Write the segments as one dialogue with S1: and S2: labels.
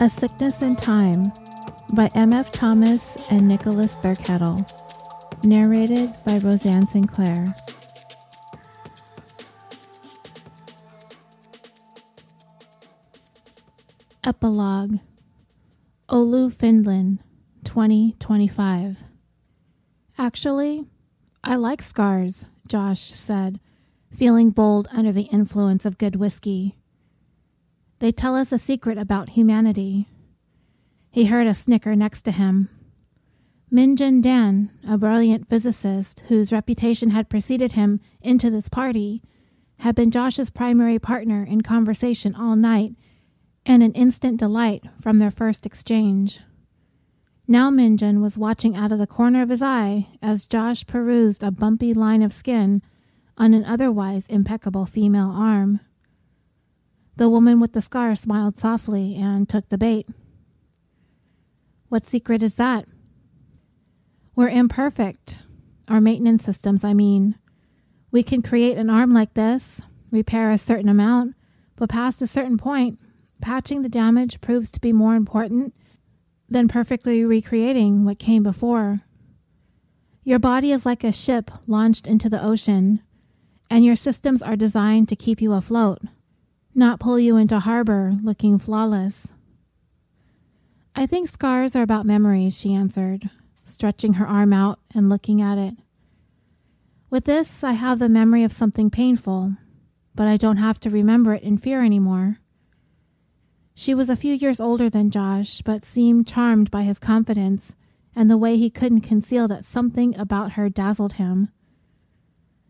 S1: A Sickness in Time by M.F. Thomas and Nicholas Thurkettle. Narrated by Roseanne Sinclair. Epilogue Oulu, Finland, 2025. Actually, I like scars, Josh said, feeling bold under the influence of good whiskey. They tell us a secret about humanity. He heard a snicker next to him. Minjun Dan, a brilliant physicist whose reputation had preceded him into this party, had been Josh's primary partner in conversation all night and an instant delight from their first exchange. Now Minjun was watching out of the corner of his eye as Josh perused a bumpy line of skin on an otherwise impeccable female arm. The woman with the scar smiled softly and took the bait. What secret is that? We're imperfect. Our maintenance systems, I mean. We can create an arm like this, repair a certain amount, but past a certain point, patching the damage proves to be more important than perfectly recreating what came before. Your body is like a ship launched into the ocean, and your systems are designed to keep you afloat not pull you into harbor looking flawless. I think scars are about memories, she answered, stretching her arm out and looking at it. With this, I have the memory of something painful, but I don't have to remember it in fear anymore. She was a few years older than Josh, but seemed charmed by his confidence and the way he couldn't conceal that something about her dazzled him.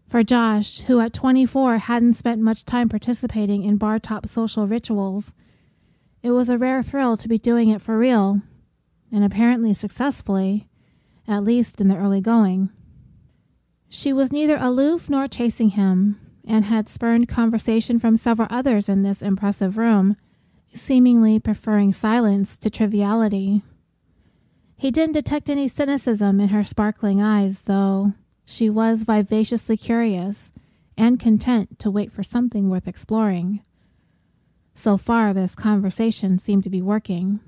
S1: For Josh, who at 24 hadn't spent much time participating in bar top social rituals, it was a rare thrill to be doing it for real, and apparently successfully, at least in the early going. She was neither aloof nor chasing him, and had spurned conversation from several others in this impressive room, seemingly preferring silence to triviality. He didn't detect any cynicism in her sparkling eyes, though she was vivaciously curious and content to wait for something worth exploring. So far, this conversation seemed to be working.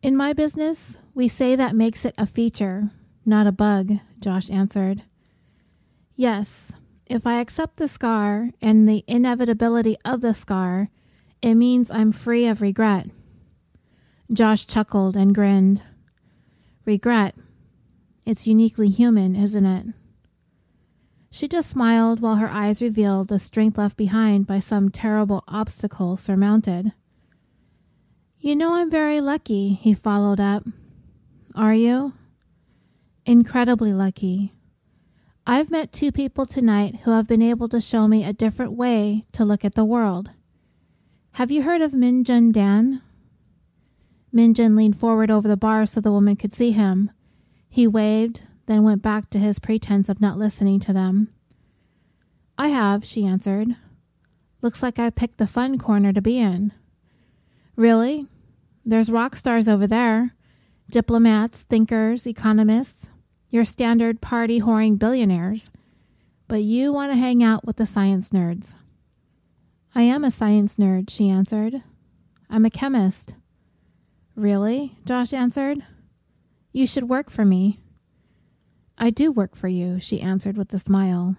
S1: In my business, we say that makes it a feature, not a bug, Josh answered. Yes, if I accept the scar and the inevitability of the scar, it means I'm free of regret. Josh chuckled and grinned. Regret it's uniquely human, isn't it? She just smiled while her eyes revealed the strength left behind by some terrible obstacle surmounted. You know I'm very lucky, he followed up. Are you? Incredibly lucky. I've met two people tonight who have been able to show me a different way to look at the world. Have you heard of Minjun Dan? Minjun leaned forward over the bar so the woman could see him. He waved, then went back to his pretense of not listening to them. I have, she answered. Looks like I picked the fun corner to be in. Really? There's rock stars over there. Diplomats, thinkers, economists, your standard party whoring billionaires. But you want to hang out with the science nerds. I am a science nerd, she answered. I'm a chemist. Really? Josh answered. You should work for me. I do work for you, she answered with a smile.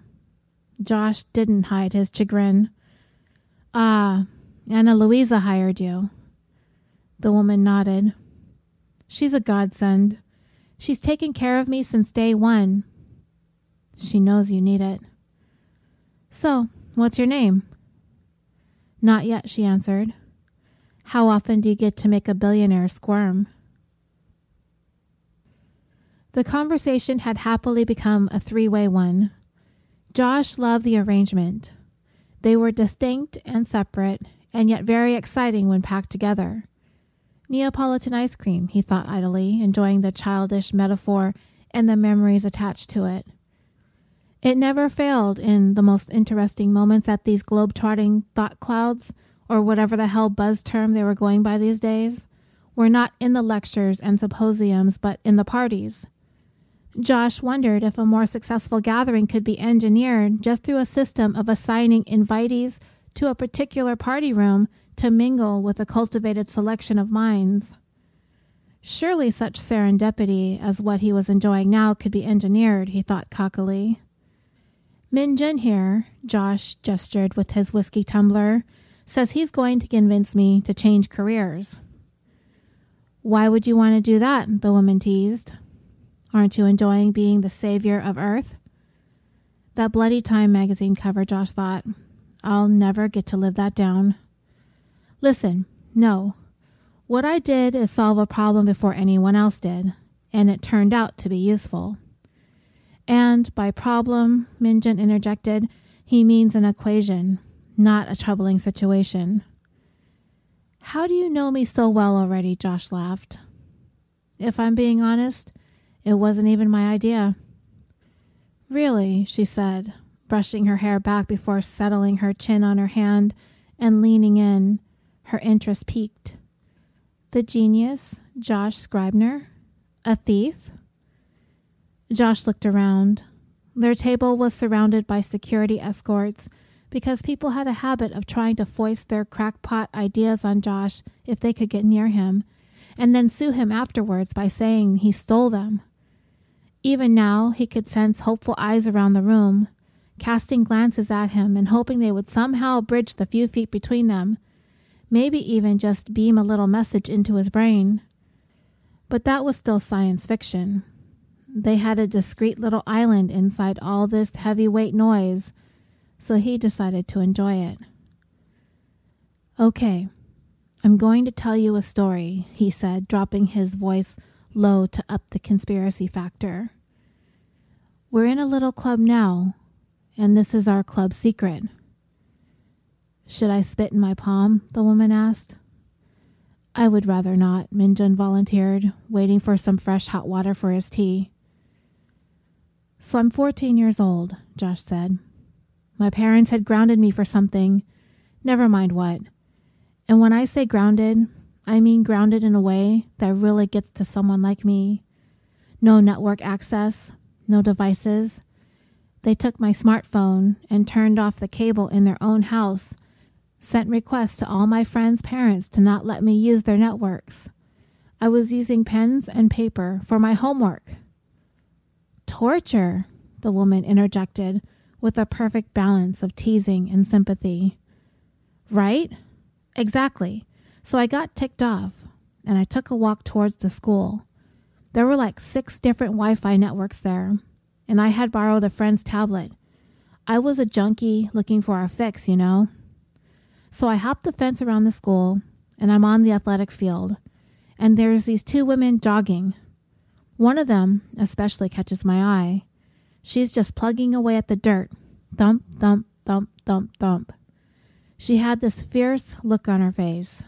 S1: Josh didn't hide his chagrin. Ah, Anna Louisa hired you. The woman nodded. She's a godsend. She's taken care of me since day one. She knows you need it. So, what's your name? Not yet, she answered. How often do you get to make a billionaire squirm? The conversation had happily become a three way one. Josh loved the arrangement. They were distinct and separate, and yet very exciting when packed together. Neapolitan ice cream, he thought idly, enjoying the childish metaphor and the memories attached to it. It never failed in the most interesting moments at these globe-trotting thought clouds, or whatever the hell buzz term they were going by these days, were not in the lectures and symposiums, but in the parties. Josh wondered if a more successful gathering could be engineered just through a system of assigning invitees to a particular party room to mingle with a cultivated selection of minds. Surely such serendipity as what he was enjoying now could be engineered, he thought cockily. Minjun here, Josh gestured with his whiskey tumbler, says he's going to convince me to change careers. Why would you want to do that? the woman teased. Aren't you enjoying being the savior of Earth? That Bloody Time magazine cover, Josh thought. I'll never get to live that down. Listen, no. What I did is solve a problem before anyone else did, and it turned out to be useful. And by problem, Minjun interjected, he means an equation, not a troubling situation. How do you know me so well already? Josh laughed. If I'm being honest, it wasn't even my idea. Really, she said, brushing her hair back before settling her chin on her hand and leaning in, her interest piqued. The genius, Josh Scribner? A thief? Josh looked around. Their table was surrounded by security escorts because people had a habit of trying to foist their crackpot ideas on Josh if they could get near him, and then sue him afterwards by saying he stole them. Even now, he could sense hopeful eyes around the room, casting glances at him and hoping they would somehow bridge the few feet between them, maybe even just beam a little message into his brain. But that was still science fiction. They had a discreet little island inside all this heavyweight noise, so he decided to enjoy it. Okay, I'm going to tell you a story, he said, dropping his voice low to up the conspiracy factor. We're in a little club now, and this is our club secret. Should I spit in my palm? the woman asked. I would rather not, Minjun volunteered, waiting for some fresh hot water for his tea. So I'm 14 years old, Josh said. My parents had grounded me for something, never mind what. And when I say grounded, I mean grounded in a way that really gets to someone like me. No network access, no devices. They took my smartphone and turned off the cable in their own house, sent requests to all my friends' parents to not let me use their networks. I was using pens and paper for my homework. Torture, the woman interjected with a perfect balance of teasing and sympathy. Right? Exactly. So I got ticked off and I took a walk towards the school. There were like six different Wi Fi networks there, and I had borrowed a friend's tablet. I was a junkie looking for a fix, you know. So I hopped the fence around the school and I'm on the athletic field, and there's these two women jogging. One of them especially catches my eye. She's just plugging away at the dirt. Thump, thump, thump, thump, thump. She had this fierce look on her face.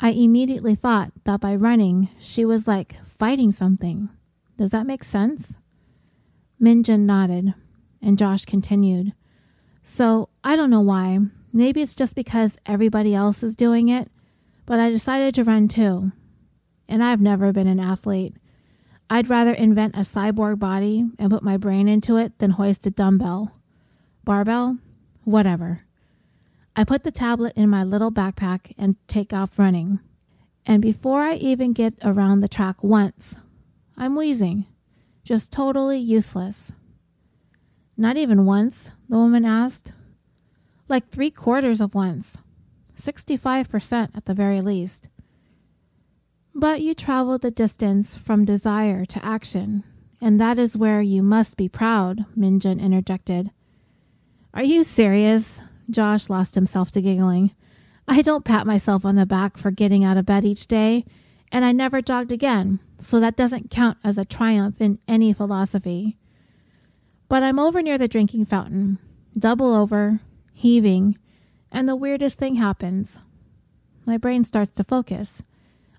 S1: I immediately thought that by running, she was like fighting something. Does that make sense? Minjun nodded, and Josh continued. So, I don't know why. Maybe it's just because everybody else is doing it, but I decided to run too. And I've never been an athlete. I'd rather invent a cyborg body and put my brain into it than hoist a dumbbell. Barbell? Whatever. I put the tablet in my little backpack and take off running. And before I even get around the track once, I'm wheezing. Just totally useless. Not even once, the woman asked. Like three quarters of once. 65% at the very least. But you traveled the distance from desire to action, and that is where you must be proud, Minjun interjected. Are you serious? Josh lost himself to giggling. I don't pat myself on the back for getting out of bed each day, and I never jogged again, so that doesn't count as a triumph in any philosophy. But I'm over near the drinking fountain, double over, heaving, and the weirdest thing happens. My brain starts to focus.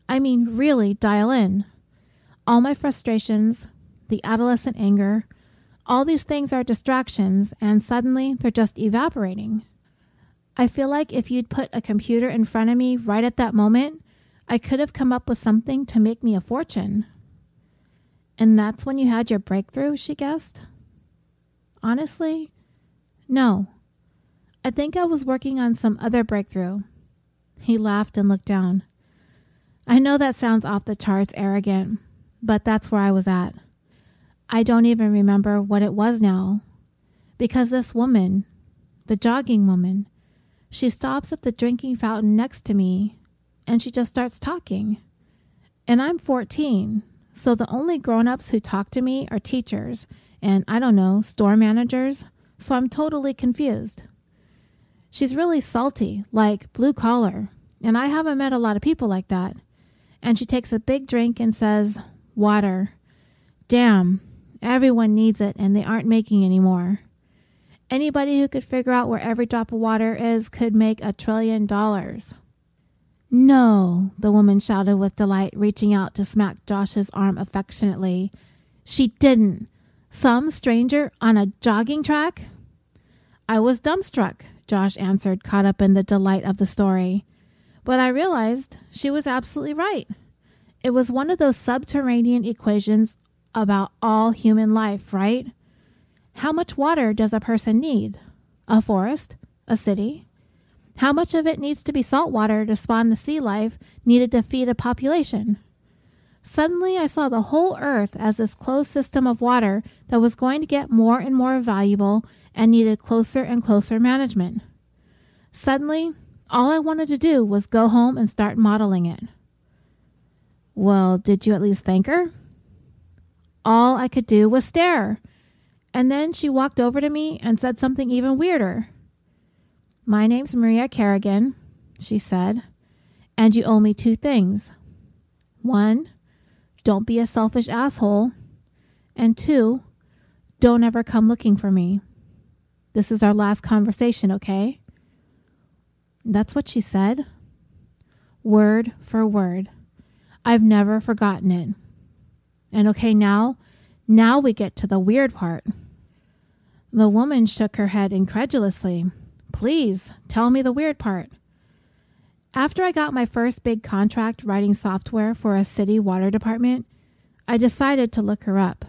S1: I mean, really dial in. All my frustrations, the adolescent anger, all these things are distractions, and suddenly they're just evaporating. I feel like if you'd put a computer in front of me right at that moment, I could have come up with something to make me a fortune. And that's when you had your breakthrough, she guessed. Honestly, no. I think I was working on some other breakthrough. He laughed and looked down. I know that sounds off the charts arrogant, but that's where I was at. I don't even remember what it was now. Because this woman, the jogging woman, she stops at the drinking fountain next to me and she just starts talking. And I'm 14, so the only grown ups who talk to me are teachers and, I don't know, store managers, so I'm totally confused. She's really salty, like blue collar, and I haven't met a lot of people like that. And she takes a big drink and says, Water. Damn, everyone needs it and they aren't making any more. Anybody who could figure out where every drop of water is could make a trillion dollars. No, the woman shouted with delight, reaching out to smack Josh's arm affectionately. She didn't. Some stranger on a jogging track? I was dumbstruck, Josh answered, caught up in the delight of the story. But I realized she was absolutely right. It was one of those subterranean equations about all human life, right? How much water does a person need? A forest? A city? How much of it needs to be salt water to spawn the sea life needed to feed a population? Suddenly, I saw the whole earth as this closed system of water that was going to get more and more valuable and needed closer and closer management. Suddenly, all I wanted to do was go home and start modeling it. Well, did you at least thank her? All I could do was stare. And then she walked over to me and said something even weirder. My name's Maria Kerrigan, she said, and you owe me two things. One, don't be a selfish asshole. And two, don't ever come looking for me. This is our last conversation, okay? That's what she said. Word for word. I've never forgotten it. And okay, now, now we get to the weird part. The woman shook her head incredulously. Please tell me the weird part. After I got my first big contract writing software for a city water department, I decided to look her up.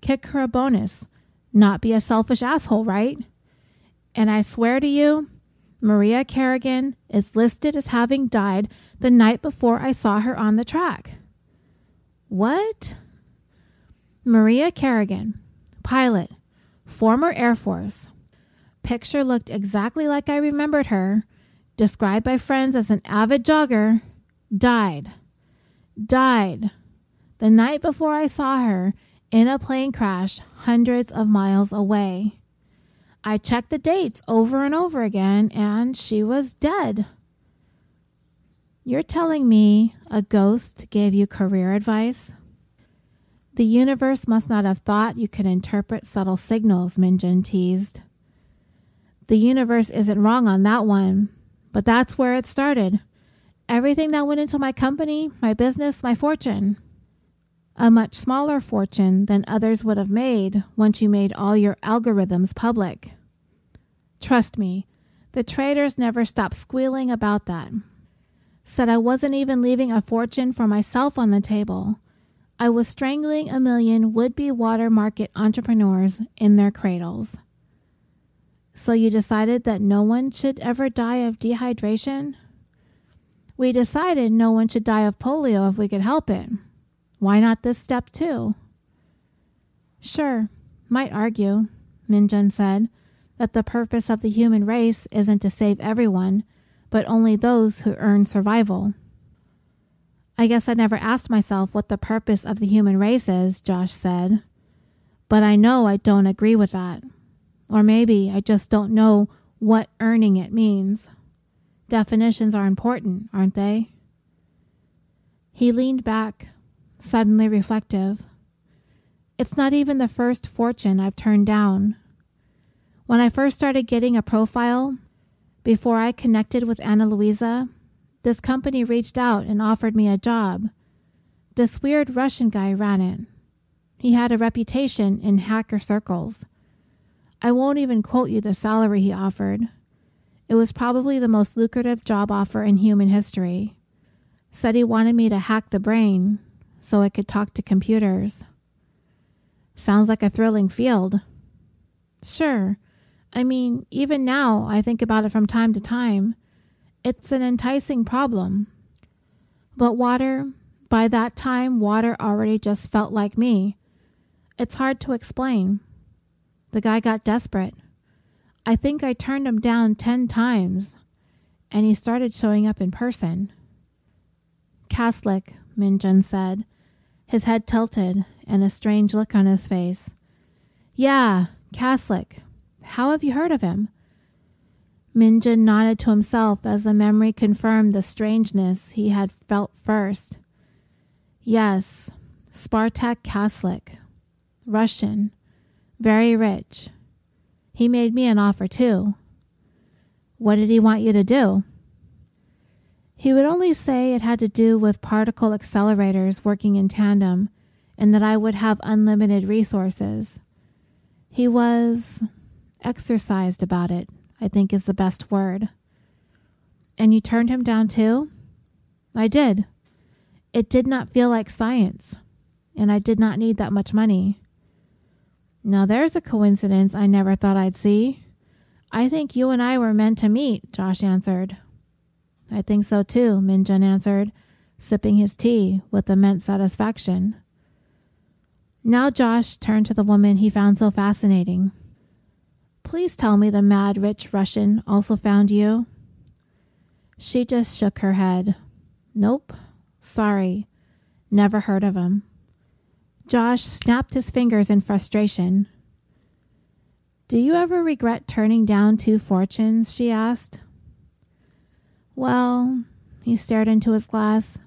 S1: Kick her a bonus. Not be a selfish asshole, right? And I swear to you, Maria Kerrigan is listed as having died the night before I saw her on the track. What? Maria Kerrigan, pilot, former Air Force. Picture looked exactly like I remembered her, described by friends as an avid jogger, died. Died. The night before I saw her in a plane crash hundreds of miles away. I checked the dates over and over again, and she was dead. You're telling me a ghost gave you career advice? The universe must not have thought you could interpret subtle signals, Minjun teased. The universe isn't wrong on that one, but that's where it started. Everything that went into my company, my business, my fortune. A much smaller fortune than others would have made once you made all your algorithms public. Trust me, the traders never stopped squealing about that. Said I wasn't even leaving a fortune for myself on the table. I was strangling a million would be water market entrepreneurs in their cradles. So you decided that no one should ever die of dehydration? We decided no one should die of polio if we could help it. Why not this step too? Sure, might argue, Minjun said, that the purpose of the human race isn't to save everyone, but only those who earn survival. I guess I never asked myself what the purpose of the human race is, Josh said. But I know I don't agree with that. Or maybe I just don't know what earning it means. Definitions are important, aren't they? He leaned back, suddenly reflective. It's not even the first fortune I've turned down. When I first started getting a profile, before I connected with Ana Luisa, this company reached out and offered me a job. This weird Russian guy ran it. He had a reputation in hacker circles. I won't even quote you the salary he offered. It was probably the most lucrative job offer in human history. Said he wanted me to hack the brain, so I could talk to computers. Sounds like a thrilling field. Sure. I mean, even now, I think about it from time to time. It's an enticing problem. But water, by that time, water already just felt like me. It's hard to explain. The guy got desperate. I think I turned him down ten times, and he started showing up in person. Kaslik, Minjun said, his head tilted and a strange look on his face. Yeah, Kaslik. How have you heard of him? Minjun nodded to himself as the memory confirmed the strangeness he had felt first. Yes, Spartak Kaslik. Russian. Very rich. He made me an offer too. What did he want you to do? He would only say it had to do with particle accelerators working in tandem and that I would have unlimited resources. He was exercised about it, I think is the best word. And you turned him down too? I did. It did not feel like science, and I did not need that much money. Now there's a coincidence I never thought I'd see. I think you and I were meant to meet, Josh answered. I think so too, Minjun answered, sipping his tea with immense satisfaction. Now Josh turned to the woman he found so fascinating. Please tell me the mad rich Russian also found you. She just shook her head. Nope. Sorry. Never heard of him. Josh snapped his fingers in frustration. Do you ever regret turning down two fortunes? she asked. Well, he stared into his glass.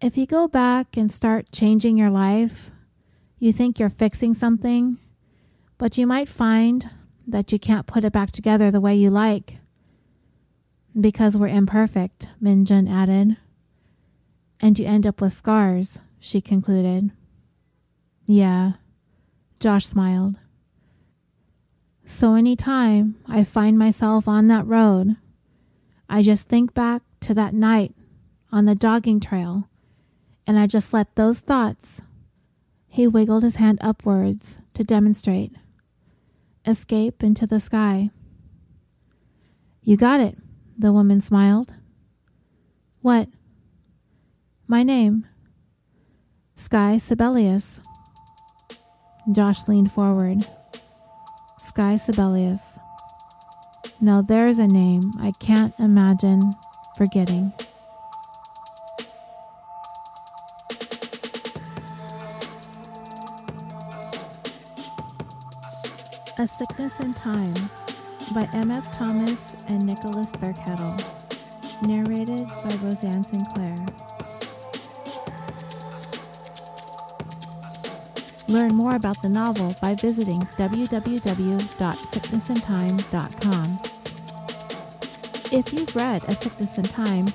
S1: If you go back and start changing your life, you think you're fixing something, but you might find that you can't put it back together the way you like. Because we're imperfect, Minjun added. And you end up with scars, she concluded. Yeah, Josh smiled. So any time I find myself on that road, I just think back to that night on the jogging trail, and I just let those thoughts. He wiggled his hand upwards to demonstrate. Escape into the sky. You got it, the woman smiled. What? My name. Sky Sibelius. Josh leaned forward. Sky Sibelius. Now there's a name I can't imagine forgetting. A Sickness in Time by M.F. Thomas and Nicholas Thurkettle. Narrated by Roseanne Sinclair. Learn more about the novel by visiting www.sicknessintime.com. If you've read A Sickness in Time,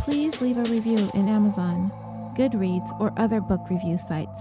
S1: please leave a review in Amazon, Goodreads, or other book review sites.